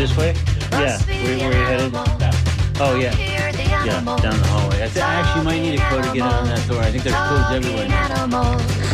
This way? Yeah. Where, where you headed? Oh, yeah. Yeah, down the hallway. I, th- I actually might need a code to get on that door. I think there's codes everywhere now.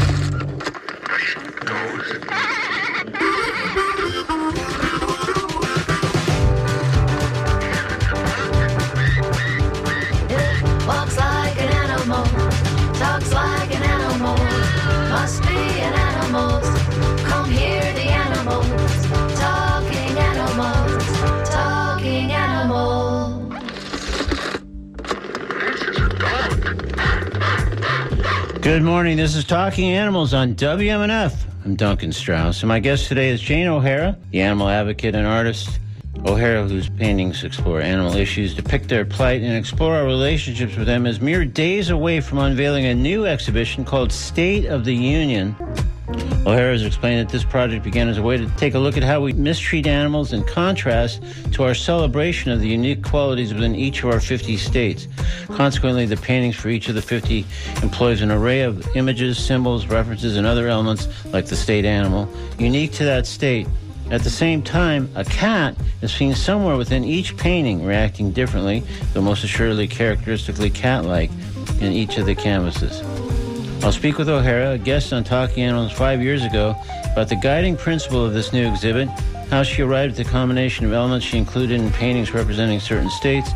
Good morning. This is Talking Animals on WMNF. I'm Duncan Strauss, and my guest today is Jane O'Hara, the animal advocate and artist. O'Hara, whose paintings explore animal issues, depict their plight, and explore our relationships with them, is mere days away from unveiling a new exhibition called State of the Union. O'Hara has explained that this project began as a way to take a look at how we mistreat animals in contrast to our celebration of the unique qualities within each of our 50 states. Consequently, the paintings for each of the 50 employs an array of images, symbols, references, and other elements like the state animal, unique to that state. At the same time, a cat is seen somewhere within each painting, reacting differently, though most assuredly characteristically cat like, in each of the canvases. I'll speak with O'Hara, a guest on Talking Animals five years ago, about the guiding principle of this new exhibit, how she arrived at the combination of elements she included in paintings representing certain states,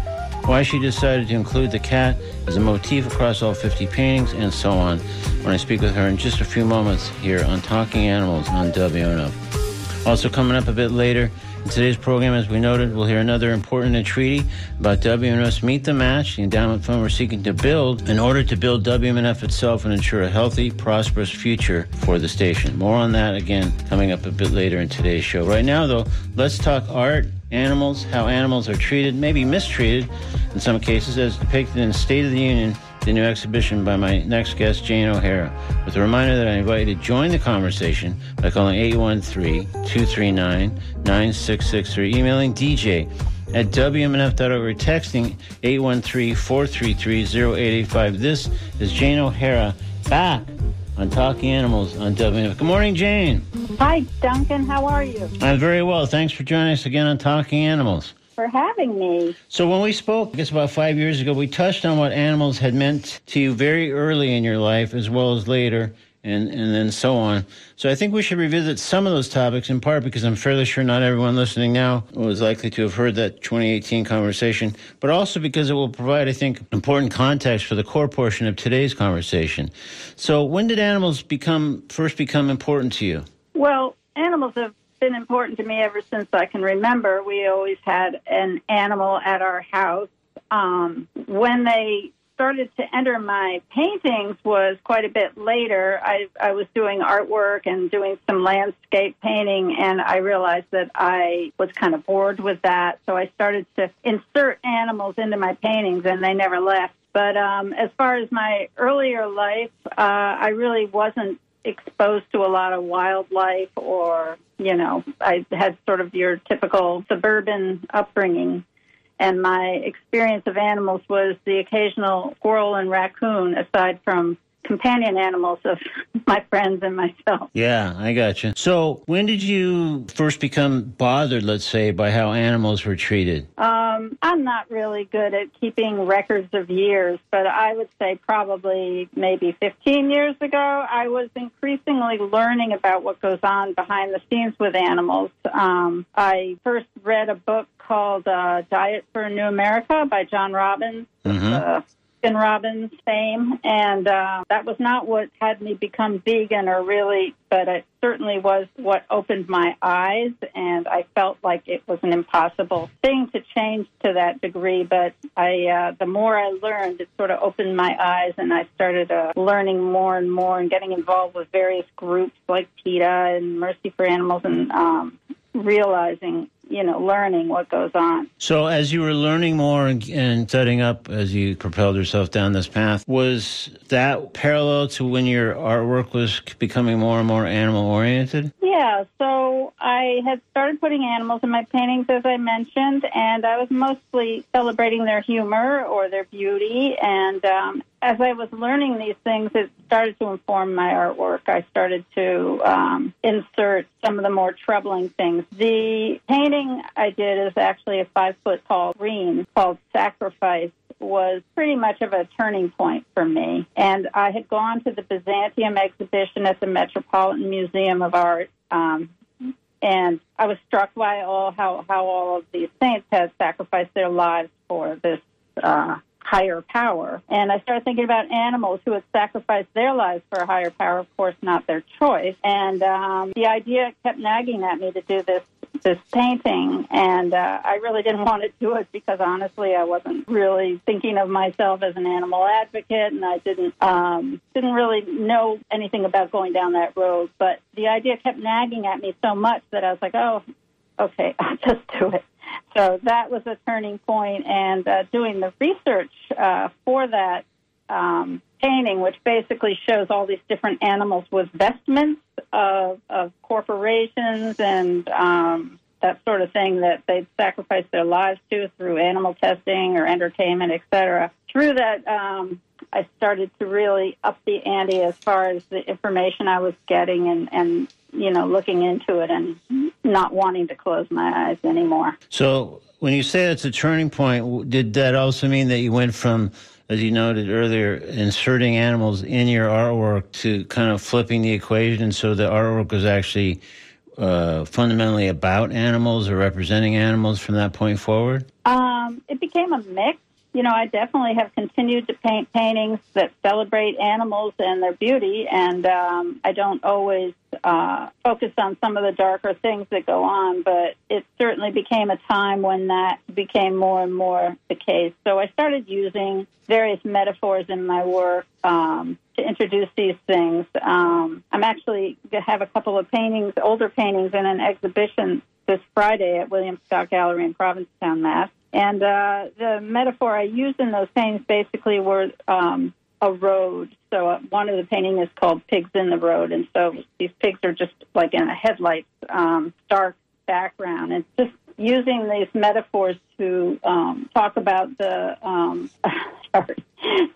why she decided to include the cat as a motif across all 50 paintings, and so on, when I speak with her in just a few moments here on Talking Animals on WMNF. Also coming up a bit later in today's program, as we noted, we'll hear another important entreaty about WMNF's Meet the Match, the endowment fund we're seeking to build in order to build WMNF itself and ensure a healthy, prosperous future for the station. More on that again coming up a bit later in today's show. Right now, though, let's talk art, animals, how animals are treated, maybe mistreated in some cases, as depicted in State of the Union the new exhibition by my next guest, Jane O'Hara, with a reminder that I invite you to join the conversation by calling 813-239-9663, emailing DJ at WMNF.org or texting 813-433-0885. This is Jane O'Hara back on Talking Animals on WMNF. Good morning, Jane. Hi, Duncan. How are you? I'm very well. Thanks for joining us again on Talking Animals. For having me. So when we spoke, I guess about five years ago, we touched on what animals had meant to you very early in your life, as well as later, and and then so on. So I think we should revisit some of those topics, in part because I'm fairly sure not everyone listening now was likely to have heard that 2018 conversation, but also because it will provide, I think, important context for the core portion of today's conversation. So when did animals become first become important to you? Well, animals have been important to me ever since I can remember. We always had an animal at our house. Um, when they started to enter my paintings was quite a bit later. I, I was doing artwork and doing some landscape painting, and I realized that I was kind of bored with that. So I started to insert animals into my paintings, and they never left. But um, as far as my earlier life, uh, I really wasn't exposed to a lot of wildlife or you know i had sort of your typical suburban upbringing. And my experience of animals was the occasional squirrel and raccoon aside from companion animals of my friends and myself Yeah, I got you. So when did you first become bothered, let's say, by how animals were treated? um, i'm not really good at keeping records of years but i would say probably maybe 15 years ago i was increasingly learning about what goes on behind the scenes with animals um, i first read a book called uh, diet for a new america by john robbins Mhm. uh, Baskin Robbins fame, and uh, that was not what had me become vegan, or really, but it certainly was what opened my eyes, and I felt like it was an impossible thing to change to that degree. But I, uh, the more I learned, it sort of opened my eyes, and I started uh, learning more and more, and getting involved with various groups like PETA and Mercy for Animals, and um, realizing, you know, learning what goes on. So as you were learning more and, and setting up as you propelled yourself down this path, was that parallel to when your artwork was becoming more and more animal oriented? Yeah, so I had started putting animals in my paintings, as I mentioned, and I was mostly celebrating their humor or their beauty. And um, as I was learning these things, it started to inform my artwork. I started to um, insert some of the more troubling things. The painting I did is actually a five foot tall green called Sacrifice was pretty much of a turning point for me. And I had gone to the Byzantium exhibition at the Metropolitan Museum of Art. Um, and I was struck by all how, how all of these saints had sacrificed their lives for this uh, higher power. And I started thinking about animals who had sacrificed their lives for a higher power, of course, not their choice. And um, the idea kept nagging at me to do this this painting, and uh, I really didn't want to do it because honestly, I wasn't really thinking of myself as an animal advocate, and I didn't um, didn't really know anything about going down that road. But the idea kept nagging at me so much that I was like, oh, okay, I'll just do it. So that was a turning point, and uh, doing the research uh, for that um, painting, which basically shows all these different animals with vestments of, of corporations and um, that sort of thing that they'd sacrifice their lives to through animal testing or entertainment, etc. Through that, um, I started to really up the ante as far as the information I was getting and, and you know looking into it and not wanting to close my eyes anymore. So, when you say it's a turning point, did that also mean that you went from, as you noted earlier, inserting animals in your artwork to kind of flipping the equation so the artwork was actually uh, fundamentally about animals or representing animals from that point forward? Um, it became a mix. You know, I definitely have continued to paint paintings that celebrate animals and their beauty, and um, I don't always uh, focus on some of the darker things that go on, but it certainly became a time when that became more and more the case. So I started using various metaphors in my work um, to introduce these things. Um, I'm actually going to have a couple of paintings, older paintings, in an exhibition this Friday at William Scott Gallery in Provincetown, Mass. And uh, the metaphor I used in those paintings basically were um, a road. So uh, one of the painting is called "Pigs in the Road," and so these pigs are just like in a headlights, um, dark background, and just using these metaphors to um, talk about the um, sorry,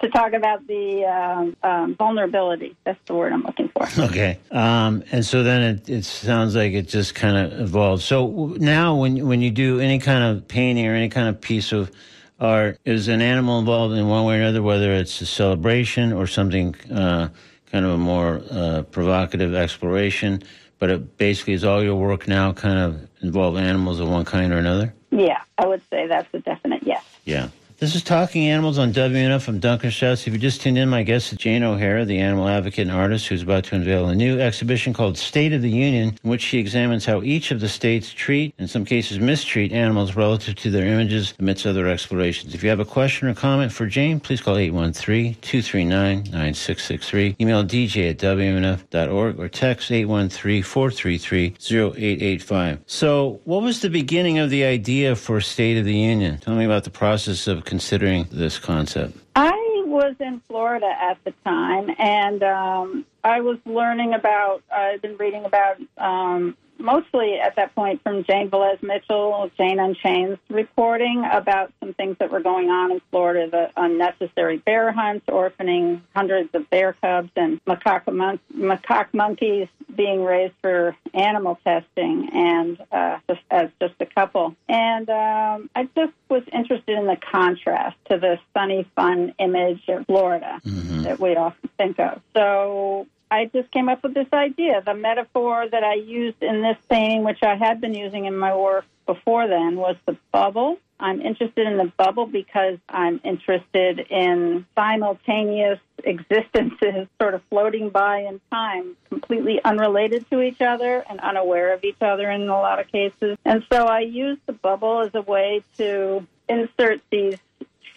to talk about the um, um, vulnerability. That's the word I'm looking for. Okay, um, and so then it, it sounds like it just kind of evolved. So now, when when you do any kind of painting or any kind of piece of art, is an animal involved in one way or another, whether it's a celebration or something uh, kind of a more uh, provocative exploration? But it basically is all your work now kind of involve animals of one kind or another. Yeah, I would say that's a definite yes. Yeah. This is Talking Animals on WMNF. I'm Duncan Strauss. If you just tuned in, my guest is Jane O'Hara, the animal advocate and artist who's about to unveil a new exhibition called State of the Union, in which she examines how each of the states treat, in some cases mistreat, animals relative to their images amidst other explorations. If you have a question or comment for Jane, please call 813-239-9663. Email dj at WMNF.org or text 813-433-0885. So what was the beginning of the idea for State of the Union? Tell me about the process of considering this concept. I was in Florida at the time, and um, I was learning about. I've been reading about um, mostly at that point from Jane Velez Mitchell, Jane Unchained's reporting about some things that were going on in Florida: the unnecessary bear hunts, orphaning hundreds of bear cubs, and macaque, mon- macaque monkeys being raised for animal testing, and uh, just as just a couple. And um, I just was interested in the contrast to the sunny, fun image of Florida that we often think of. So I just came up with this idea. The metaphor that I used in this painting, which I had been using in my work before then, was the bubble. I'm interested in the bubble because I'm interested in simultaneous existences sort of floating by in time, completely unrelated to each other and unaware of each other in a lot of cases. And so I use the bubble as a way to insert these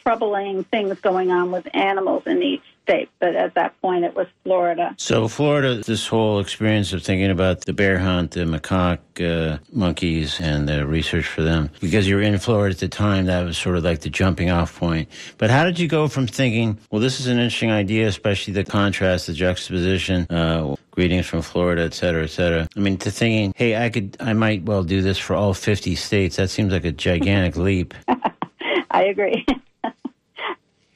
troubling things going on with animals in each state. But at that point, it was Florida. So, Florida, this whole experience of thinking about the bear hunt, the macaque uh, monkeys, and the research for them, because you were in Florida at the time, that was sort of like the jumping off point. But how did you go from thinking, well, this is an interesting idea, especially the contrast, the juxtaposition, uh, greetings from Florida, et cetera, et cetera. I mean, to thinking, hey, I could, I might well do this for all 50 states. That seems like a gigantic leap. I agree.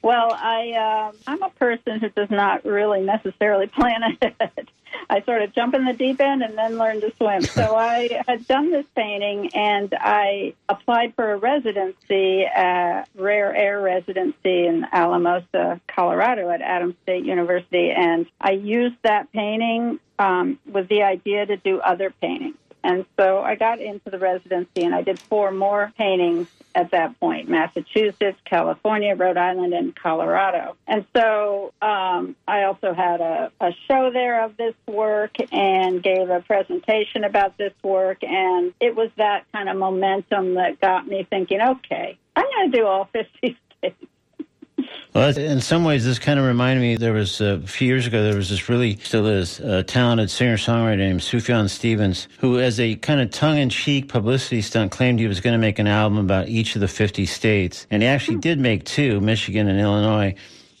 Well, I uh, I'm a person who does not really necessarily plan ahead. I sort of jump in the deep end and then learn to swim. So I had done this painting and I applied for a residency, uh, rare air residency in Alamosa, Colorado at Adams State University. And I used that painting um, with the idea to do other paintings. And so I got into the residency and I did four more paintings at that point Massachusetts, California, Rhode Island, and Colorado. And so um, I also had a, a show there of this work and gave a presentation about this work. And it was that kind of momentum that got me thinking, okay, I'm going to do all 50 states. Well, in some ways, this kind of reminded me. There was uh, a few years ago. There was this really still is uh, talented singer songwriter named Sufjan Stevens, who, as a kind of tongue in cheek publicity stunt, claimed he was going to make an album about each of the fifty states, and he actually did make two: Michigan and Illinois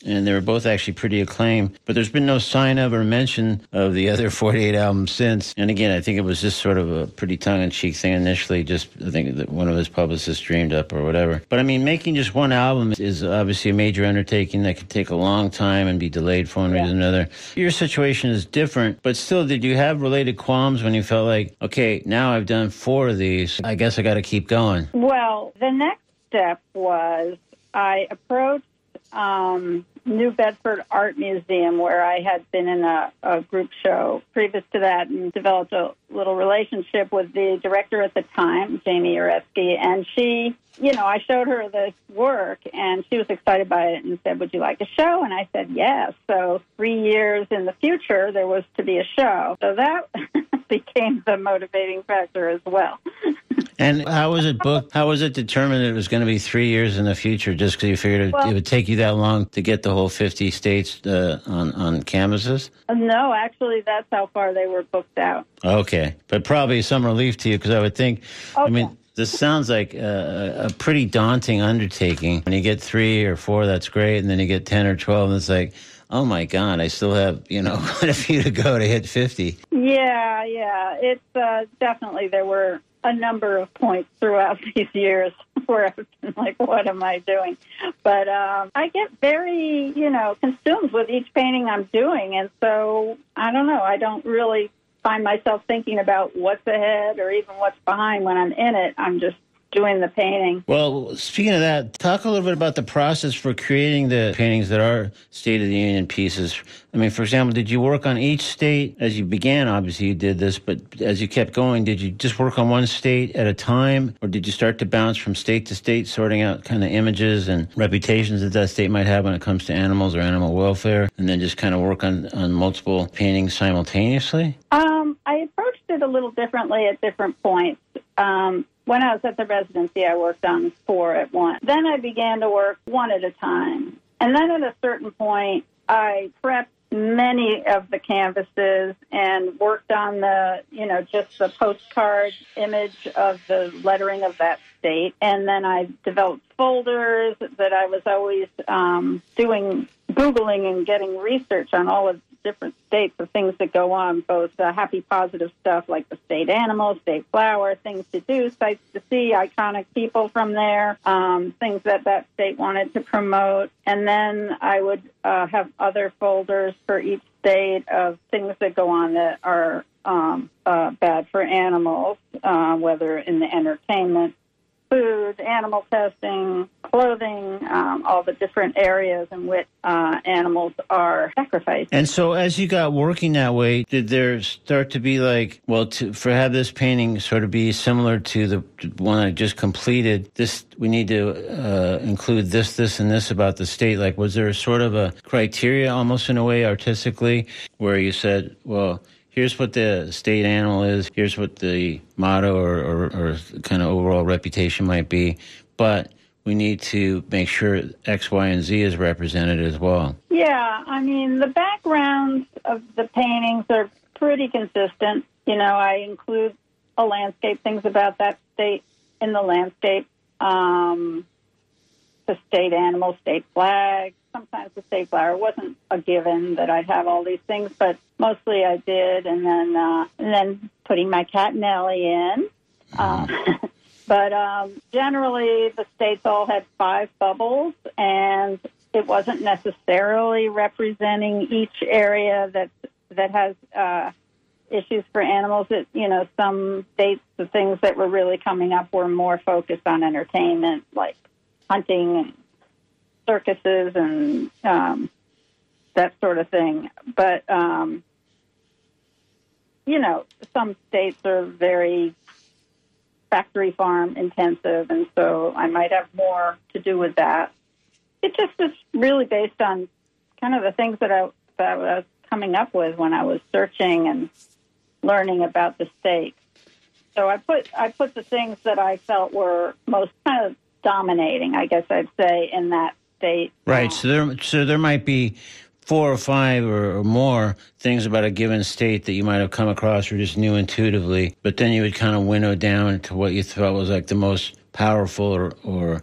and they were both actually pretty acclaimed. But there's been no sign of or mention of the other 48 albums since. And again, I think it was just sort of a pretty tongue-in-cheek thing initially. Just I think that one of his publicists dreamed up or whatever. But I mean, making just one album is obviously a major undertaking that can take a long time and be delayed for one reason or another. Your situation is different, but still, did you have related qualms when you felt like, okay, now I've done four of these. I guess I got to keep going. Well, the next step was I approached um, New Bedford Art Museum, where I had been in a, a group show previous to that and developed a little relationship with the director at the time, Jamie Uretsky. And she, you know, I showed her this work and she was excited by it and said, Would you like a show? And I said, Yes. So three years in the future, there was to be a show. So that became the motivating factor as well. And how was it booked? How was it determined it was going to be three years in the future? Just because you figured it, Well- it would take you that long to get the whole fifty states uh, on on canvases? no, actually, that's how far they were booked out. Okay, but probably some relief to you because I would think. I Okay. mean, this sounds like a, a pretty daunting undertaking. When you get three or four, that's great, and then you get ten or twelve, and it's like, oh my god, I still have you know quite a few to go to hit fifty. Yeah, yeah. It's uh, definitely there were a number of points throughout these years where I've been like, what am I doing? But um, I get very, you know, consumed with each painting I'm doing. And so I don't know. I don't really find myself thinking about what's ahead or even what's behind when I'm in it. I'm just doing the painting. Well, speaking of that, talk a little bit about the process for creating the paintings that are State of the Union pieces. I mean, for example, did you work on each state as you began? Obviously, you did this, but as you kept going, did you just work on one state at a time, or did you start to bounce from state to state, sorting out kind of images and reputations that that state might have when it comes to animals or animal welfare, and then just kind of work on, on multiple paintings simultaneously? Um, I approached it a little differently at different points. Um, when I was at the residency, I worked on four at once. Then I began to work one at a time. And then at a certain point, I prepped many of the canvases and worked on the, you know, just the postcard image of the lettering of that state. And then I developed folders that I was always um, doing Googling and getting research on all of different states of things that go on, both the happy, positive stuff like the state animal, state flower, things to do, sites to see, iconic people from there, um, things that that state wanted to promote. And then I would uh, have other folders for each state of things that go on that are um, uh, bad for animals, uh, whether in the entertainment food, animal testing, clothing, um, all the different areas in which uh, animals are sacrificed. And so, as you got working that way, did there start to be like, well, to, for have this painting sort of be similar to the one I just completed? This we need to uh, include this, this, and this about the state. Like, was there sort of a criteria, almost in a way, artistically, where you said, well. Here's what the state animal is. Here's what the motto or, or, or kind of overall reputation might be. But we need to make sure X, Y, and Z is represented as well. Yeah, I mean, the backgrounds of the paintings are pretty consistent. You know, I include a landscape, things about that state in the landscape, um, the state animal, state flag. Sometimes the state flower wasn't a given that I'd have all these things, but mostly I did. And then, uh, and then putting my cat Nellie in. Uh, but um, generally, the states all had five bubbles, and it wasn't necessarily representing each area that that has uh, issues for animals. It, you know, some states, the things that were really coming up were more focused on entertainment, like hunting and circuses and um, that sort of thing. But um, you know, some states are very factory farm intensive, and so I might have more to do with that. It just is really based on kind of the things that I that I was coming up with when I was searching and learning about the state. So I put I put the things that I felt were most kind of dominating, I guess I'd say, in that state. Right. So there, so there might be four or five or, or more things about a given state that you might have come across or just knew intuitively, but then you would kind of winnow down to what you thought was like the most powerful or, or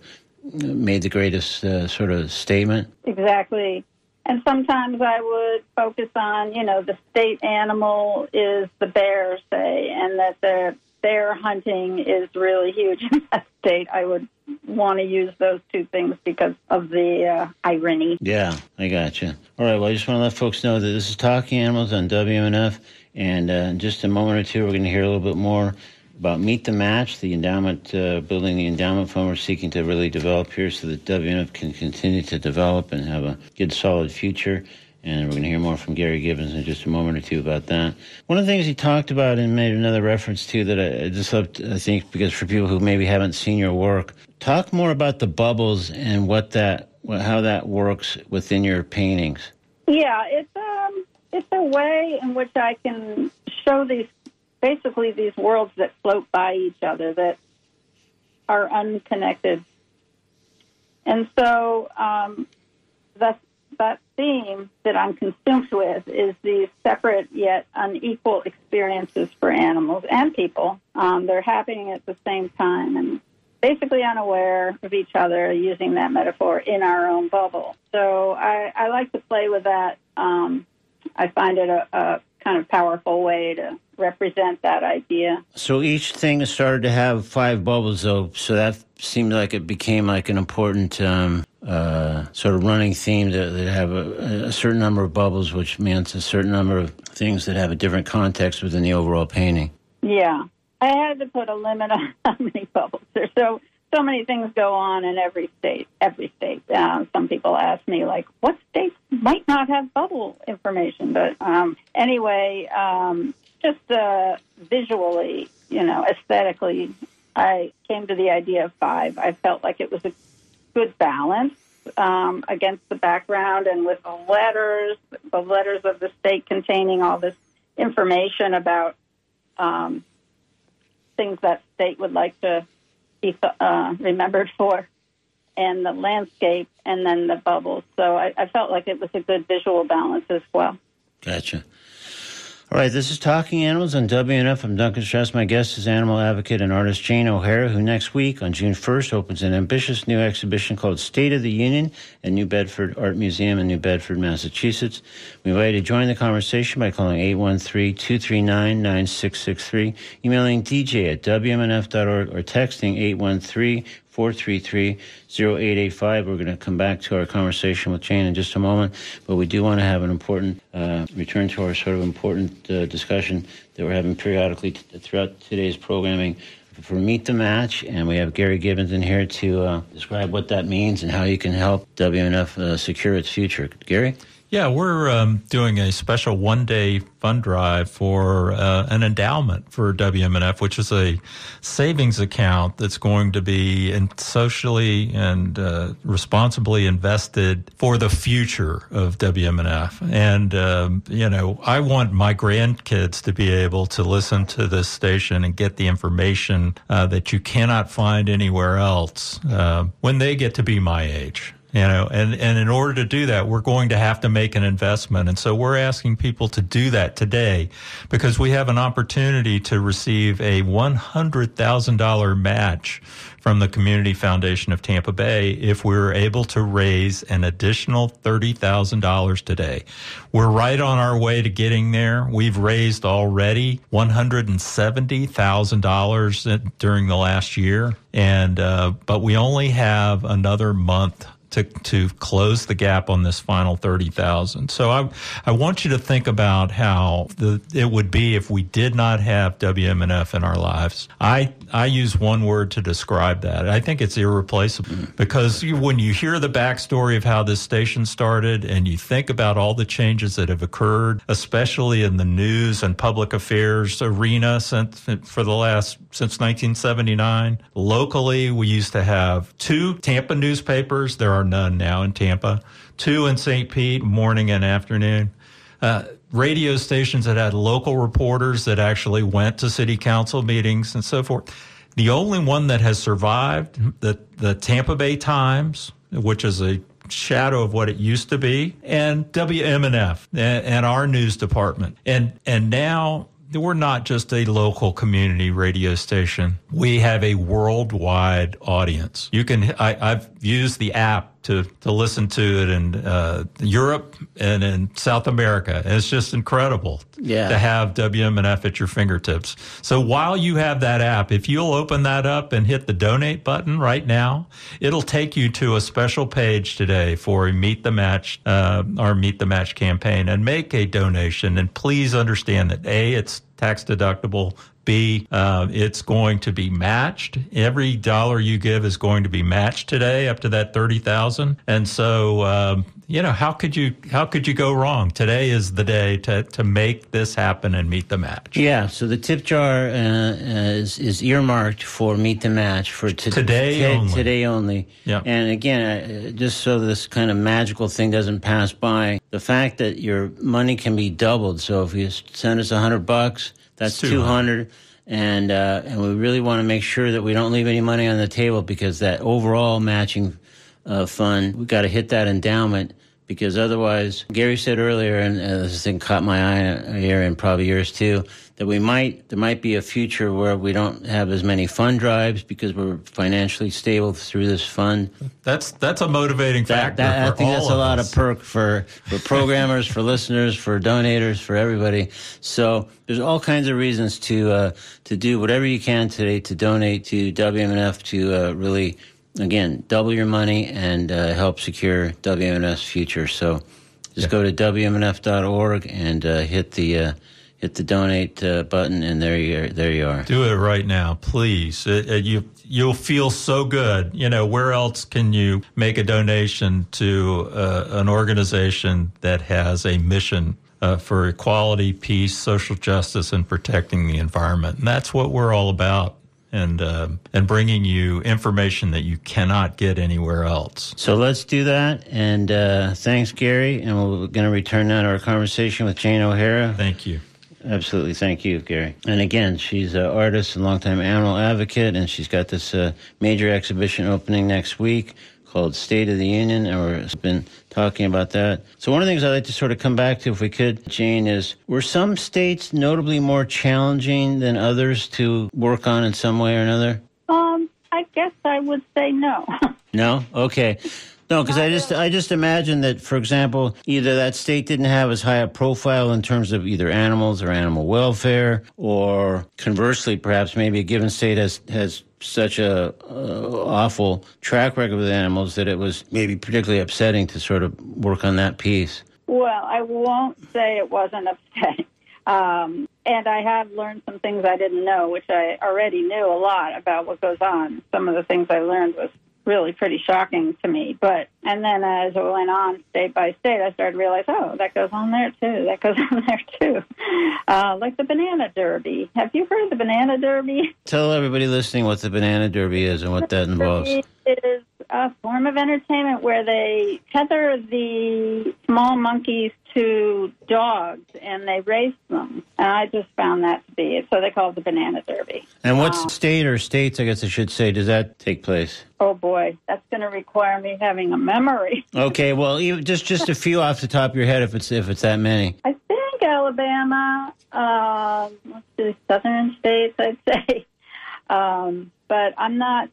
made the greatest uh, sort of statement. Exactly. And sometimes I would focus on, you know, the state animal is the bear, say, and that the bear hunting is really huge in that state. I would want to use those two things because of the uh, irony. Yeah, I got you. All right, well, I just want to let folks know that this is Talking Animals on WMNF, and uh, in just a moment or two, we're going to hear a little bit more about Meet the Match, the endowment, uh, building the endowment fund we're seeking to really develop here so that WMNF can continue to develop and have a good, solid future. And we're going to hear more from Gary Gibbons in just a moment or two about that. One of the things he talked about and made another reference to that I just love, to- I think, because for people who maybe haven't seen your work, talk more about the bubbles and what that, how that works within your paintings. Yeah, it's um, it's a way in which I can show these basically these worlds that float by each other that are unconnected, and so um, that that theme that I'm consumed with is these separate yet unequal experiences for animals and people. Um, they're happening at the same time, and basically unaware of each other, using that metaphor in our own bubble. So I, I like to play with that. Um, I find it a, a kind of powerful way to represent that idea. So each thing started to have five bubbles, though. So that seemed like it became like an important um, uh, sort of running theme that, that have a, a certain number of bubbles, which means a certain number of things that have a different context within the overall painting. Yeah, I had to put a limit on how many bubbles. There's so so many things go on in every state. Every state. Uh, some people ask me like, what states might not have bubble information? But um, anyway, um, just uh, visually, you know, aesthetically, I came to the idea of five. I felt like it was a good balance um, against the background and with the letters, the letters of the state containing all this information about um, things that state would like to be uh, remembered for, and the landscape, and then the bubbles. So I, I felt like it was a good visual balance as well. Gotcha. All right, this is Talking Animals on WMNF. I'm Duncan Strauss. My guest is animal advocate and artist Jane O'Hara, who next week on June 1st opens an ambitious new exhibition called State of the Union at New Bedford Art Museum in New Bedford, Massachusetts. We invite you to join the conversation by calling 813-239-9663, emailing dj at wmnf.org, or texting 813 433-0885. We're going to come back to our conversation with Jane in just a moment, but we do want to have an important uh, return to our sort of important uh, discussion that we're having periodically t- throughout today's programming for Meet the Match, and we have Gary Gibbons in here to uh, describe what that means and how you can help WMNF uh, secure its future. Gary? Yeah, we're um, doing a special one day fund drive for uh, an endowment for WMNF, which is a savings account that's going to be in socially and uh, responsibly invested for the future of WMNF. And, um, you know, I want my grandkids to be able to listen to this station and get the information uh, that you cannot find anywhere else uh, when they get to be my age you know and and in order to do that we're going to have to make an investment and so we're asking people to do that today because we have an opportunity to receive a $100,000 match from the Community Foundation of Tampa Bay if we're able to raise an additional $30,000 today. We're right on our way to getting there. We've raised already $170,000 during the last year and uh, but we only have another month to to close the gap on this final thirty thousand. So I I want you to think about how the it would be if we did not have WMNF in our lives. I I use one word to describe that. I think it's irreplaceable because you, when you hear the backstory of how this station started and you think about all the changes that have occurred, especially in the news and public affairs arena since for the last since 1979. Locally, we used to have two Tampa newspapers. There are none now in Tampa. Two in St. Pete, morning and afternoon. Uh, radio stations that had local reporters that actually went to city council meetings and so forth. The only one that has survived, the, the Tampa Bay Times, which is a shadow of what it used to be, and WMNF and, and our news department. And, and now we're not just a local community radio station. We have a worldwide audience. You can, I, have used the app to, to listen to it in uh, Europe and in South America. And it's just incredible Yeah. to have WMNF at your fingertips. So while you have that app, if you'll open that up and hit the donate button right now, it'll take you to a special page today for Meet the Match, uh, our Meet the Match campaign and make a donation. And please understand that A, it's tax deductible. B, uh, it's going to be matched. Every dollar you give is going to be matched today up to that thirty thousand. And so, um, you know, how could you how could you go wrong? Today is the day to to make this happen and meet the match. Yeah, so the tip jar uh, is is earmarked for meet the match for to, Today to- only. Today only. Yeah. And again, uh, just so this kind of magical thing doesn't pass by, the fact that your money can be doubled. So if you send us a hundred bucks, that's 200. hundred. And uh, and we really want to make sure that we don't leave any money on the table because that overall matching uh, fund, we got to hit that endowment because otherwise, Gary said earlier, and uh, this thing caught my eye here, and probably yours too, that we might there might be a future where we don't have as many fund drives because we're financially stable through this fund. That's that's a motivating That, factor. that I think that's a lot us. of perk for for programmers, for listeners, for donators, for everybody. So there's all kinds of reasons to uh, to do whatever you can today to donate to WMNF to uh, really again double your money and uh, help secure WMNF's future. So just Yeah. go to WMNF.org and uh, hit the uh, hit the donate uh, button, and there you are, there you are. Do it right now, please. It, it- you you'll feel so good. You know, where else can you make a donation to uh, an organization that has a mission uh, for equality, peace, social justice, and protecting the environment? And that's what we're all about. And uh, and bringing you information that you cannot get anywhere else. So let's do that. And uh, thanks, Gary. And we're going to return now to our conversation with Jane O'Hara. Thank you. Absolutely. Thank you, Gary. And again, she's an artist and longtime animal advocate, and she's got this uh, major exhibition opening next week called State of the Union, and we've been talking about that. So one of the things I'd like to sort of come back to, if we could, Jane, is were some states notably more challenging than others to work on in some way or another? Um, I guess I would say no. No? Okay. No, because I just I just imagine that, for example, either that state didn't have as high a profile in terms of either animals or animal welfare, or conversely, perhaps maybe a given state has has such a uh, awful track record with animals that it was maybe particularly upsetting to sort of work on that piece. well, I won't say it wasn't upsetting. Um, and I have learned some things I didn't know, which I already knew a lot about what goes on. Some of the things I learned was really pretty shocking to me. But and then as it went on state by state, I started to realize, oh, that goes on there too. That goes on there too. Uh, like the banana derby. Have you heard of the banana derby? Tell everybody listening what the banana derby is and what that involves. It is a form of entertainment where they tether the small monkeys to dogs and they race them. And I just found that to be so they call it the banana derby. And what state or states, I guess I should say, does that take place? Oh boy, that's going to require me having a memory. Okay, well, even just just a few off the top of your head, if it's if it's that many. I think Alabama, um, let's see, southern states, I'd say. Um, but I'm not.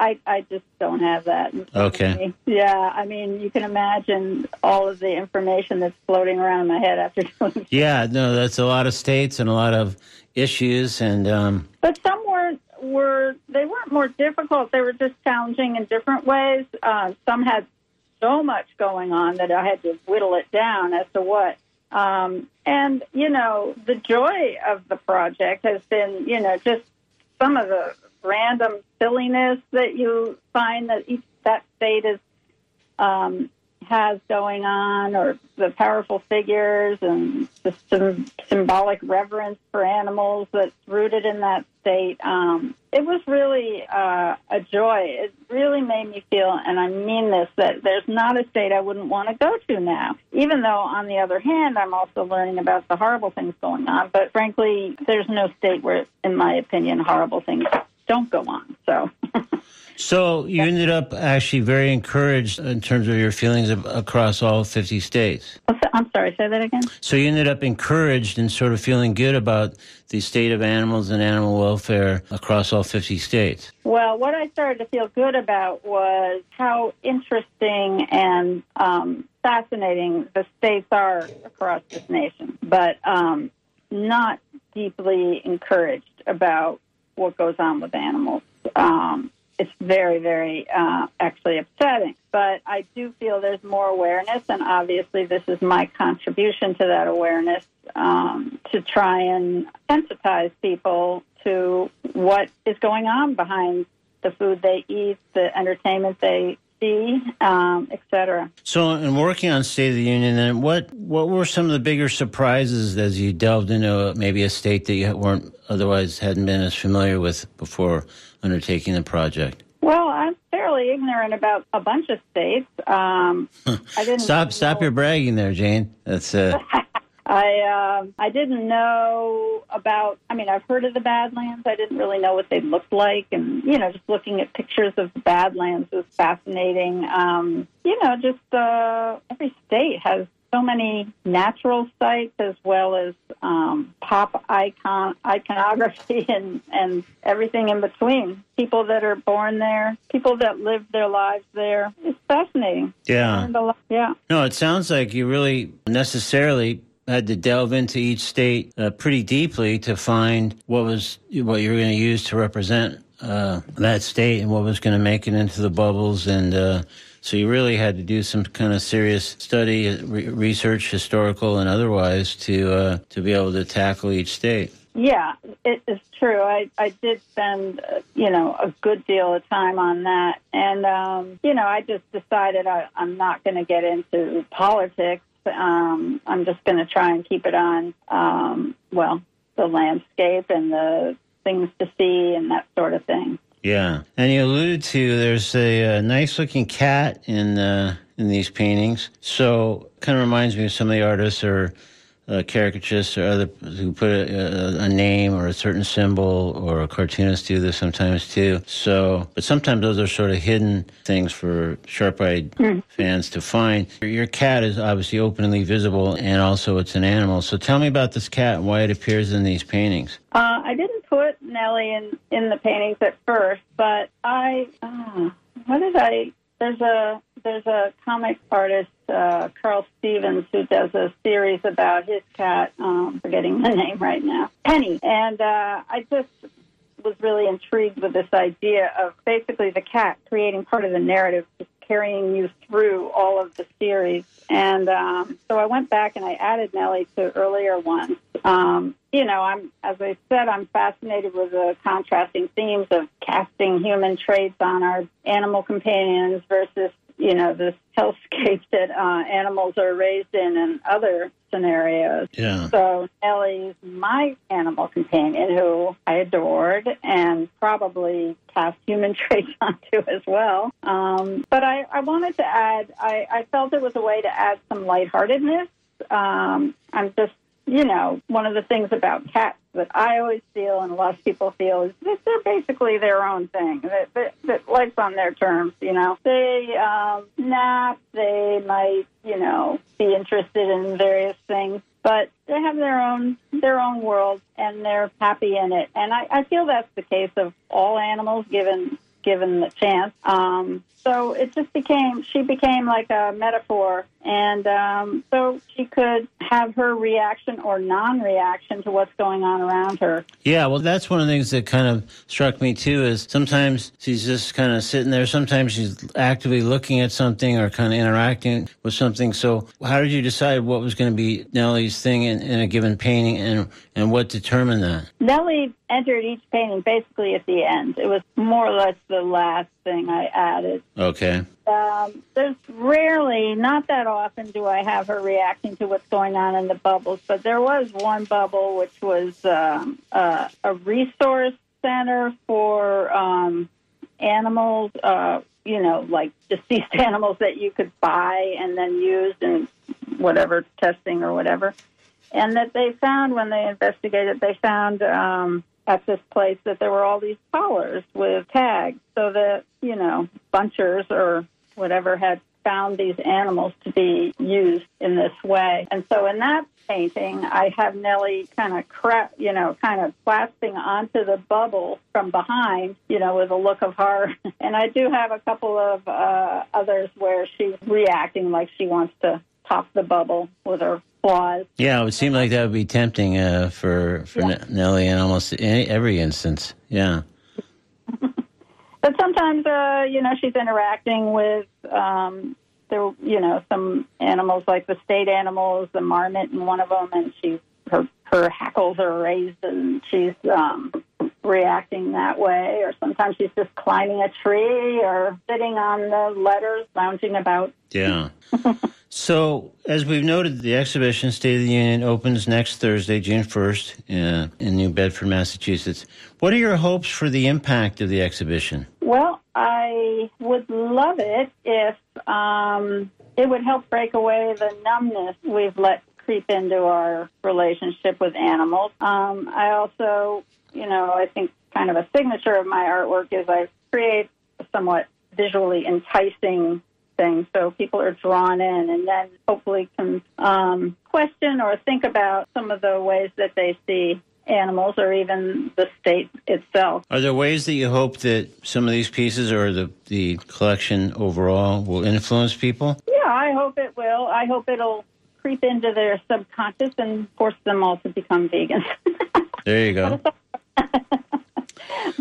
I, I just don't have that. in front of Okay. Yeah, I mean, you can imagine all of the information that's floating around in my head after doing. Yeah, no, that's a lot of states and a lot of issues, and um, But some weren't were they weren't more difficult. They were just challenging in different ways. Uh, some had so much going on that I had to whittle it down as to what. Um, and you know, the joy of the project has been, you know, just some of the random silliness that you find that each that state is um, has going on, or the powerful figures and the some symbolic reverence for animals that's rooted in that state. Um, it was really uh, a joy. It really made me feel, and I mean this, that there's not a state I wouldn't want to go to now. Even though, on the other hand, I'm also learning about the horrible things going on. But frankly, there's no state where, in my opinion, horrible things don't go on. So. So you ended up actually very encouraged in terms of your feelings of, across all 50 states. I'm sorry, say that again. So you ended up encouraged and sort of feeling good about the state of animals and animal welfare across all 50 states. Well, what I started to feel good about was how interesting and um, fascinating the states are across this nation, but um, not deeply encouraged about what goes on with animals. Um, it's very, very uh, actually upsetting. But I do feel there's more awareness, and obviously, this is my contribution to that awareness um, to try and sensitize people to what is going on behind the food they eat, the entertainment they see, um, etc. So, in working on State of the Union, then what what were some of the bigger surprises as you delved into maybe a state that you weren't otherwise hadn't been as familiar with before undertaking the project? Well, I'm fairly ignorant about a bunch of states. Um, I didn't Stop stop your bragging there, Jane. That's uh, I um I didn't know about. I mean, I've heard of the Badlands. I didn't really know what they looked like, and you know, just looking at pictures of the Badlands was fascinating. Um, you know, just uh, every state has so many natural sites as well as um, pop icon iconography and and everything in between. People that are born there, people that live their lives there. It's fascinating. yeah. Lot- Yeah. No, it sounds like you really necessarily had to delve into each state uh, pretty deeply to find what was what you were going to use to represent uh, that state and what was going to make it into the bubbles and. Uh, so you really had to do some kind of serious study, re- research, historical and otherwise, to uh, to be able to tackle each state. Yeah, it is true. I, I did spend, uh, you know, a good deal of time on that. And, um, you know, I just decided I, I'm not going to get into politics. Um, I'm just going to try and keep it on, um, well, the landscape and the things to see and that sort of thing. Yeah, and you alluded to there's a, uh nice looking cat in uh, in these paintings. So kind of reminds me of some of the artists or uh, caricaturists or other who put a, a, a name or a certain symbol, or a cartoonist do this sometimes too. So, but sometimes those are sort of hidden things for sharp-eyed fans to find. Your, your cat is obviously openly visible, and also it's an animal. So tell me about this cat and why it appears in these paintings. Uh, I didn't put Nellie in, in the paintings at first, but I, uh, what did I, there's a, there's a comic artist, uh, Karl Stevens, who does a series about his cat. Um, forgetting the name right now, Penny, and uh, I just was really intrigued with this idea of basically the cat creating part of the narrative, just carrying you through all of the series. And um, so I went back and I added Nellie to earlier ones. Um, you know, I'm as I said, I'm fascinated with the contrasting themes of casting human traits on our animal companions versus you know the hellscape that uh, animals are raised in and other scenarios. Yeah. So Nellie's my animal companion, who I adored and probably cast human traits onto as well. Um, but I, I wanted to add, I, I felt it was a way to add some lightheartedness. Um, I'm just, you know, one of the things about cats that I always feel and a lot of people feel is that they're basically their own thing. That, that, that life's on their terms, you know. They um, nap, they might, you know, be interested in various things, but they have their own their own world and they're happy in it. And I, I feel that's the case of all animals, given given the chance. Um, so it just became she became like a metaphor, and um, so she could have her reaction or non-reaction to what's going on around her. Yeah, well, that's one of the things that kind of struck me too. Is sometimes she's just kind of sitting there. Sometimes she's actively looking at something or kind of interacting with something. So, how did you decide what was going to be Nellie's thing in, in a given painting, and and what determined that? Nellie entered each painting basically at the end. It was more or less the last thing I added. Okay. Um, there's rarely, not that often, do I have her reacting to what's going on in the bubbles. But there was one bubble which was um, uh, a resource center for um, animals, uh, you know, like deceased animals that you could buy and then use in whatever testing or whatever. And that they found when they investigated, they found um, at this place that there were all these collars with tags so that, you know, bunchers or whatever had found these animals to be used in this way. And so in that painting, I have Nellie kind of cra- you know, kind of clasping onto the bubble from behind, you know, with a look of horror. And I do have a couple of uh, others where she's reacting like she wants to pop the bubble with her claws. Yeah, it would seem like that would be tempting uh, for for Yeah. Nellie in almost any, every instance. Yeah. But sometimes, uh, you know, she's interacting with um, there, you know, some animals like the state animals, the marmot and one of them, and she's her her hackles are raised and she's um, reacting that way. Or sometimes she's just climbing a tree or sitting on the letters, lounging about. Yeah. so, as we've noted, the exhibition State of the Union opens next Thursday, June 1st, uh, in New Bedford, Massachusetts. What are your hopes for the impact of the exhibition? Well, I would love it if um, it would help break away the numbness we've let creep into our relationship with animals. Um, I also, you know, I think kind of a signature of my artwork is I create somewhat visually enticing thing so people are drawn in and then hopefully can um, question or think about some of the ways that they see animals or even the state itself. Are there ways that you hope that some of these pieces or the, the collection overall will influence people? Yeah, I hope it will. I hope it'll creep into their subconscious and force them all to become vegans. There you go.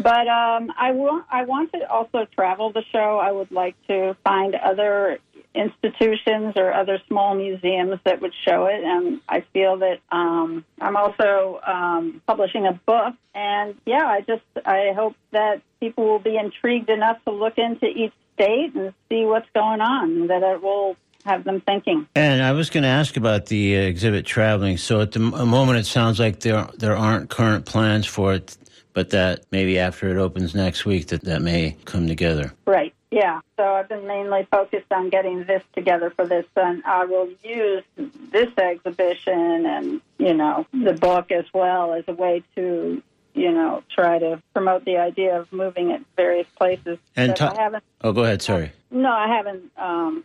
But um, I want I want to also travel the show. I would like to find other institutions or other small museums that would show it. And I feel that um, I'm also um, publishing a book. And yeah, I just I hope that people will be intrigued enough to look into each state and see what's going on. That it will have them thinking. And I was going to ask about the uh, exhibit traveling. So at the moment, it sounds like there there aren't current plans for it, but that maybe after it opens next week, that that may come together. Right. Yeah. So I've been mainly focused on getting this together for this, and I will use this exhibition and you know the book as well as a way to you know try to promote the idea of moving it various places. And ta- I haven't. Oh, go ahead. Sorry. No, I haven't um,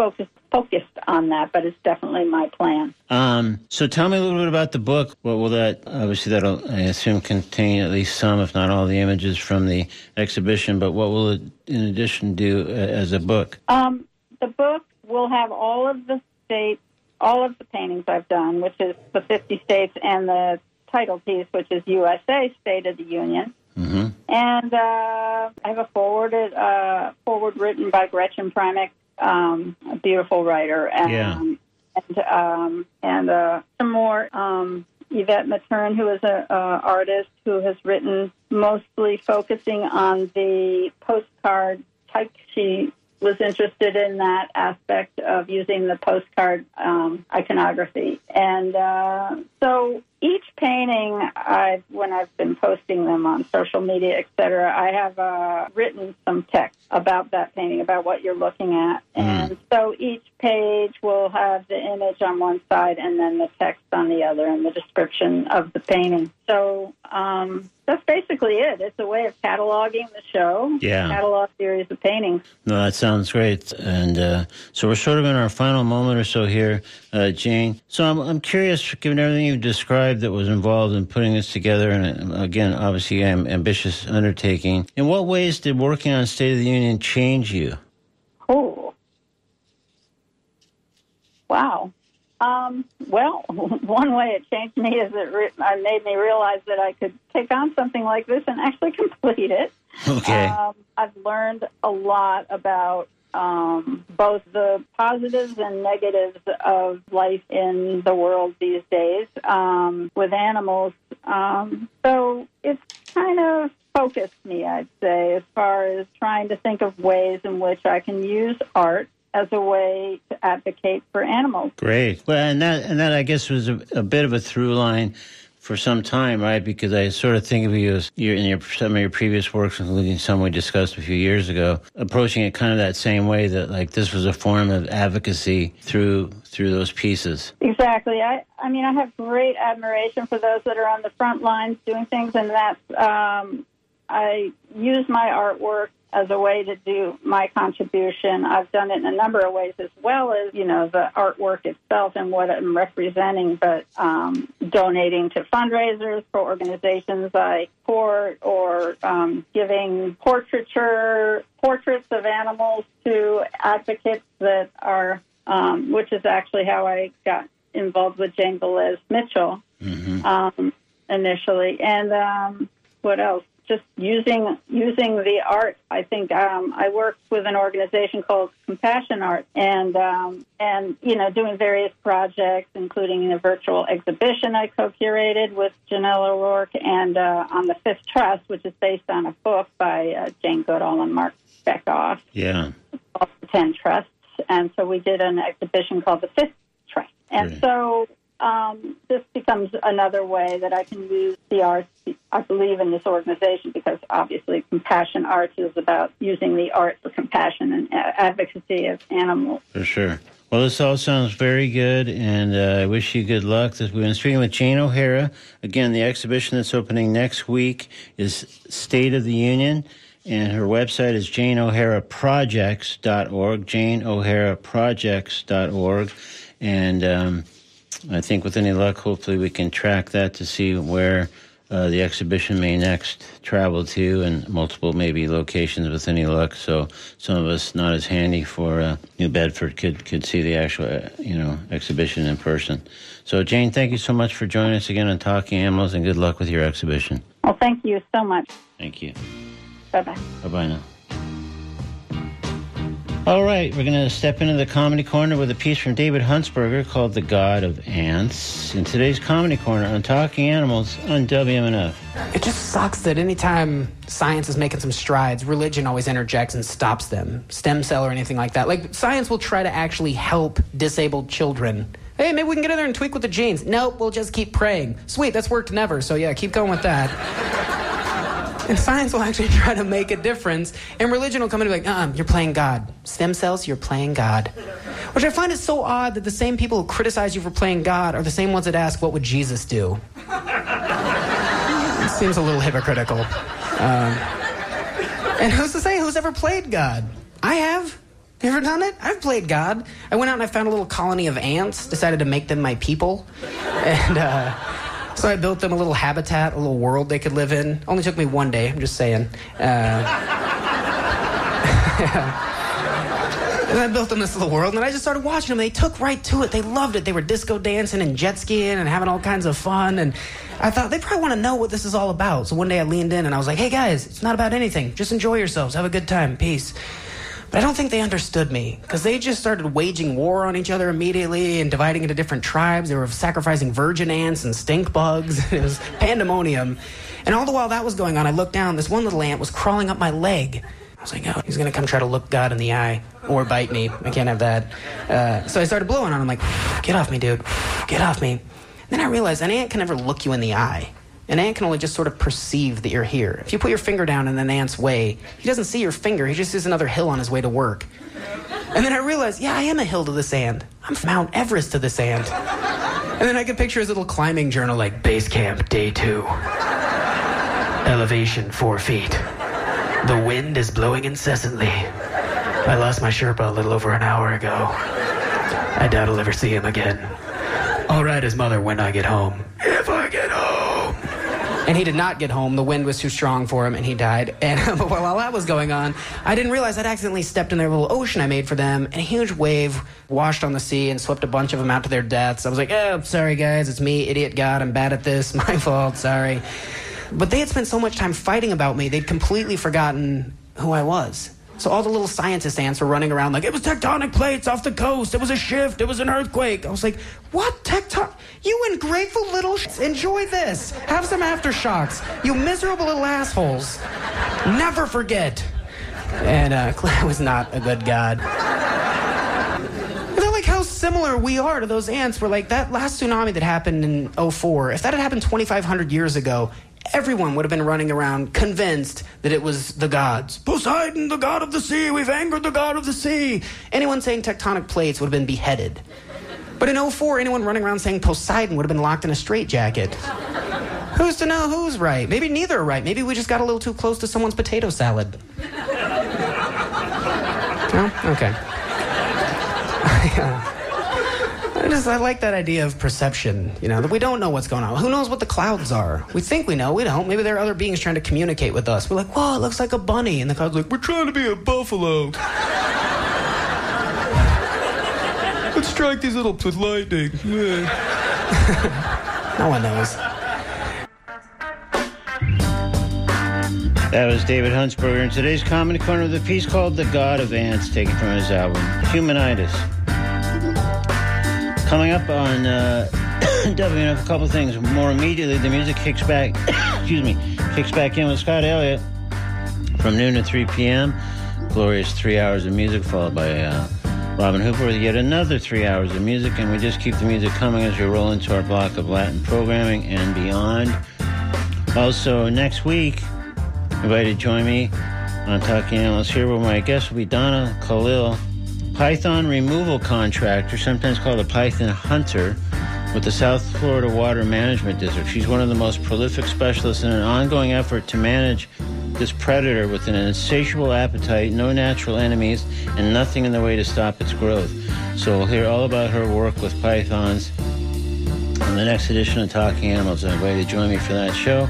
focused focused on that, but it's definitely my plan. Um, so tell me a little bit about the book. What will that? Obviously, that'll I assume contain at least some, if not all, the images from the exhibition. But what will it, in addition, do uh, as a book? Um, the book will have all of the states, all of the paintings I've done, which is the 50 states, and the title piece, which is USA State of the Union. hmm And uh, I have a forwarded uh, forward written by Gretchen Primack, um, a beautiful writer, and Yeah. and um, and uh, some more. Um, Yvette Matern, who is a uh, artist who has written mostly focusing on the postcard type. She was interested in that aspect of using the postcard um, iconography, and uh, so each painting, I've when I've been posting them on social media, et cetera, I have uh, written some text about that painting, about what you're looking at, and so each page will have the image on one side and then the text on the other, and the description of the painting. So um, that's basically it. It's a way of cataloging the show, Yeah. catalog series of paintings. No, that sounds great. And uh, so we're sort of in our final moment or so here, uh, Jane. So I'm, I'm curious, given everything you've described that was involved in putting this together, and uh, again, obviously, an ambitious undertaking. In what ways did working on State of the Union change you? Oh. Wow. Um, well, one way it changed me is it re- it made me realize that I could take on something like this and actually complete it. Okay. Um, I've learned a lot about um, both the positives and negatives of life in the world these days um, with animals. Um, so it's kind of focused me, I'd say, as far as trying to think of ways in which I can use art as a way to advocate for animals. Great. Well, and that and that I guess was a, a bit of a through line for some time, right? Because I sort of think of you as your in your some of your previous works, including some we discussed a few years ago, approaching it kind of that same way that like this was a form of advocacy through through those pieces. Exactly. I, I mean, I have great admiration for those that are on the front lines doing things, and that's um, I use my artwork as a way to do my contribution. I've done it in a number of ways, as well as you know the artwork itself and what I'm representing, but um, donating to fundraisers for organizations I support, or um, giving portraiture portraits of animals to advocates that are, um, which is actually how I got involved with Jane Velez Mitchell um, initially, and um, what else? Just using using the art. I think um, I work with an organization called Compassion Art, and um, and you know doing various projects, including a virtual exhibition I co-curated with Janelle O'Rourke, and uh, on the Fifth Trust, which is based on a book by uh, Jane Goodall and Marc Bekoff Yeah. called the Ten Trusts, and so we did an exhibition called the Fifth Trust. And Great. so um, this becomes another way that I can use the arts. I believe in this organization because obviously Compassion Arts is about using the art for compassion and advocacy of animals. For sure. Well, this all sounds very good, and uh, I wish you good luck. We've been speaking with Jane O'Hara. Again, the exhibition that's opening next week is State of the Union, and her website is janeoharaprojects.org, janeoharaprojects.org. And um, I think with any luck, hopefully we can track that to see where uh, the exhibition may next travel to and multiple maybe locations with any luck. So some of us not as handy for uh, New Bedford could, could see the actual, uh, you know, exhibition in person. So Jane, thank you so much for joining us again on Talking Animals and good luck with your exhibition. Well, thank you so much. Thank you. Bye bye. Bye bye now. All right, we're going to step into the comedy corner with a piece from David Huntsberger called The God of Ants. In today's comedy corner on Talking Animals on WMNF. It just sucks that anytime science is making some strides, religion always interjects and stops them. Stem cell or anything like that. Like, science will try to actually help disabled children. Hey, maybe we can get in there and tweak with the genes. Nope, we'll just keep praying. Sweet, that's worked never, so yeah, keep going with that. And science will actually try to make a difference, and religion will come in and be like, uh-uh, you're playing God. Stem cells, you're playing God. Which I find it so odd that the same people who criticize you for playing God are the same ones that ask, what would Jesus do? It seems a little hypocritical. Um, and who's to say who's ever played God? I have. You ever done it? I've played God. I went out and I found a little colony of ants, decided to make them my people. And uh, so I built them a little habitat, a little world they could live in. Only took me one day, I'm just saying. Uh, And I built them this little world, and I just started watching them. They took right to it. They loved it. They were disco dancing and jet skiing and having all kinds of fun. And I thought they probably want to know what this is all about. So one day I leaned in and I was like, "Hey guys, it's not about anything. Just enjoy yourselves. Have a good time. Peace." But I don't think they understood me because they just started waging war on each other immediately and dividing into different tribes. They were sacrificing virgin ants and stink bugs. It was pandemonium. And all the while that was going on, I looked down. This one little ant was crawling up my leg. I was like, oh, he's gonna come try to look God in the eye or bite me. I can't have that. Uh, so I started blowing on him, like, get off me, dude. Get off me. Then I realized an ant can never look you in the eye. An ant can only just sort of perceive that you're here. If you put your finger down in an ant's way, he doesn't see your finger, he just sees another hill on his way to work. And then I realized, yeah, I am a hill to this ant. I'm Mount Everest to this ant. And then I could picture his little climbing journal like base camp, day two. Elevation, four feet. The wind is blowing incessantly. I lost my Sherpa a little over an hour ago. I doubt I'll ever see him again. I'll write his mother when I get home. If I get home. And he did not get home. The wind was too strong for him, and he died. And while all that was going on, I didn't realize I'd accidentally stepped in their little ocean I made for them, and a huge wave washed on the sea and swept a bunch of them out to their deaths. I was like, "Oh, sorry guys, it's me, idiot God. I'm bad at this. My fault. Sorry." But they had spent so much time fighting about me, they'd completely forgotten who I was. So all the little scientist ants were running around like, it was tectonic plates off the coast, it was a shift, it was an earthquake. I was like, what tectonic? You ungrateful little sh- enjoy this. Have some aftershocks. You miserable little assholes. Never forget. And uh, Claire was not a good god. They're like how similar we are to those ants. We're like that last tsunami that happened in 04. If that had happened 2,500 years ago, everyone would have been running around convinced that it was the gods. Poseidon, the god of the sea, we've angered the god of the sea. Anyone saying tectonic plates would have been beheaded. But in 04, anyone running around saying Poseidon would have been locked in a straitjacket. Who's to know who's right? Maybe neither are right. Maybe we just got a little too close to someone's potato salad. No? Okay. I just I like that idea of perception. You know that we don't know what's going on. Who knows what the clouds are? We think we know. We don't. Maybe there are other beings trying to communicate with us. We're like, whoa, it looks like a bunny, and the cloud's like, we're trying to be a buffalo. Let's strike these little with lightning. no one knows. That was David Huntsberger in today's Comedy Corner with a piece called The God of Ants, taken from his album Humanitis. Coming up on uh, WMNF, a couple things. More immediately, the music kicks back, excuse me, kicks back in with Scott Elliott from noon to 3 p.m. Glorious three hours of music, followed by uh, Robin Hooper with yet another three hours of music. And we just keep the music coming as we roll into our block of Latin programming and beyond. Also, next week, invited to join me on Talking Animals here, where my guest will be Donna Kalil, python removal contractor, sometimes called a python hunter, with the South Florida Water Management District. She's one of the most prolific specialists in an ongoing effort to manage this predator with an insatiable appetite, no natural enemies, and nothing in the way to stop its growth. So we'll hear all about her work with pythons on the next edition of Talking Animals. I invite you to join me for that show.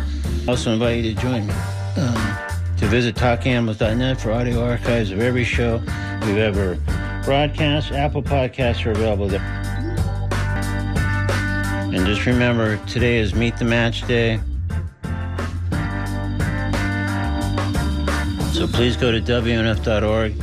Also invite you to join me um, to visit talkinganimals.net for audio archives of every show we've ever broadcast. Apple Podcasts are available there. And just remember, today is Meet the Match Day. So please go to WMNF.org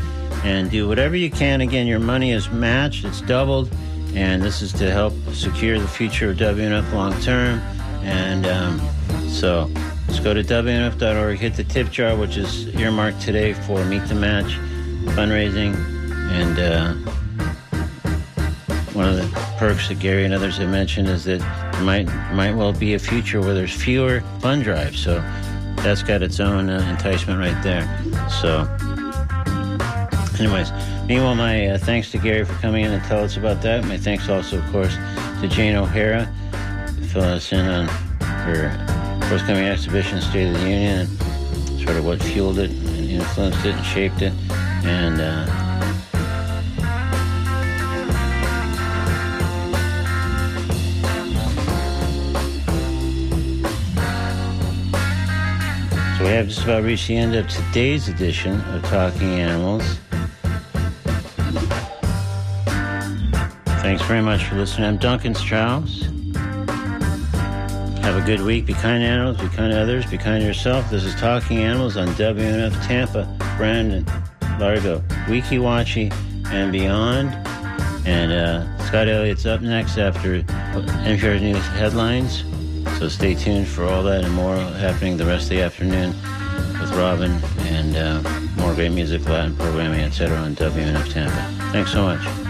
and do whatever you can. Again, your money is matched, it's doubled, and this is to help secure the future of WMNF long term. And um, so just go to WMNF.org, hit the tip jar, which is earmarked today for Meet the Match fundraising. And uh, one of the perks that Gary and others have mentioned is that there might might well be a future where there's fewer fund drives. So that's got its own uh, enticement right there. So, anyways, meanwhile, my uh, thanks to Gary for coming in and tell us about that. My thanks also, of course, to Jane O'Hara to fill us in on her forthcoming exhibition, State of the Union, and sort of what fueled it, and influenced it, and shaped it, and. Uh, So we have just about reached the end of today's edition of Talking Animals. Thanks very much for listening. I'm Duncan Strauss. Have a good week. Be kind to animals, be kind to others, be kind to yourself. This is Talking Animals on WMNF Tampa, Brandon, Largo, Weeki Wachee, and beyond. And uh, Scott Elliott's up next after NPR's news headlines. So stay tuned for all that and more happening the rest of the afternoon with Robin and uh, more great music, Latin programming, etc. on WMNF Tampa. Thanks so much.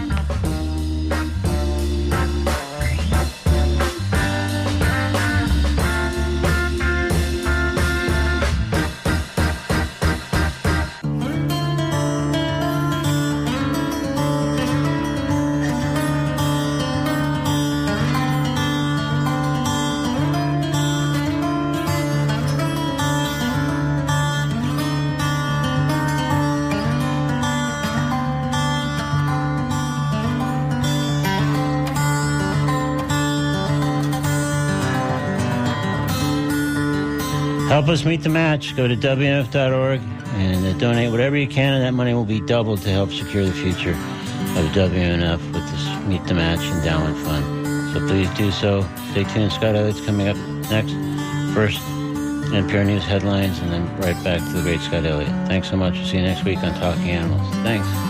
Help us meet the match. Go to WMNF.org and uh, donate whatever you can, and that money will be doubled to help secure the future of WMNF with this Meet the Match Endowment Fund. So please do so. Stay tuned. Scott Elliott's coming up next. First, NPR News headlines, and then right back to the great Scott Elliott. Thanks so much. We'll see you next week on Talking Animals. Thanks.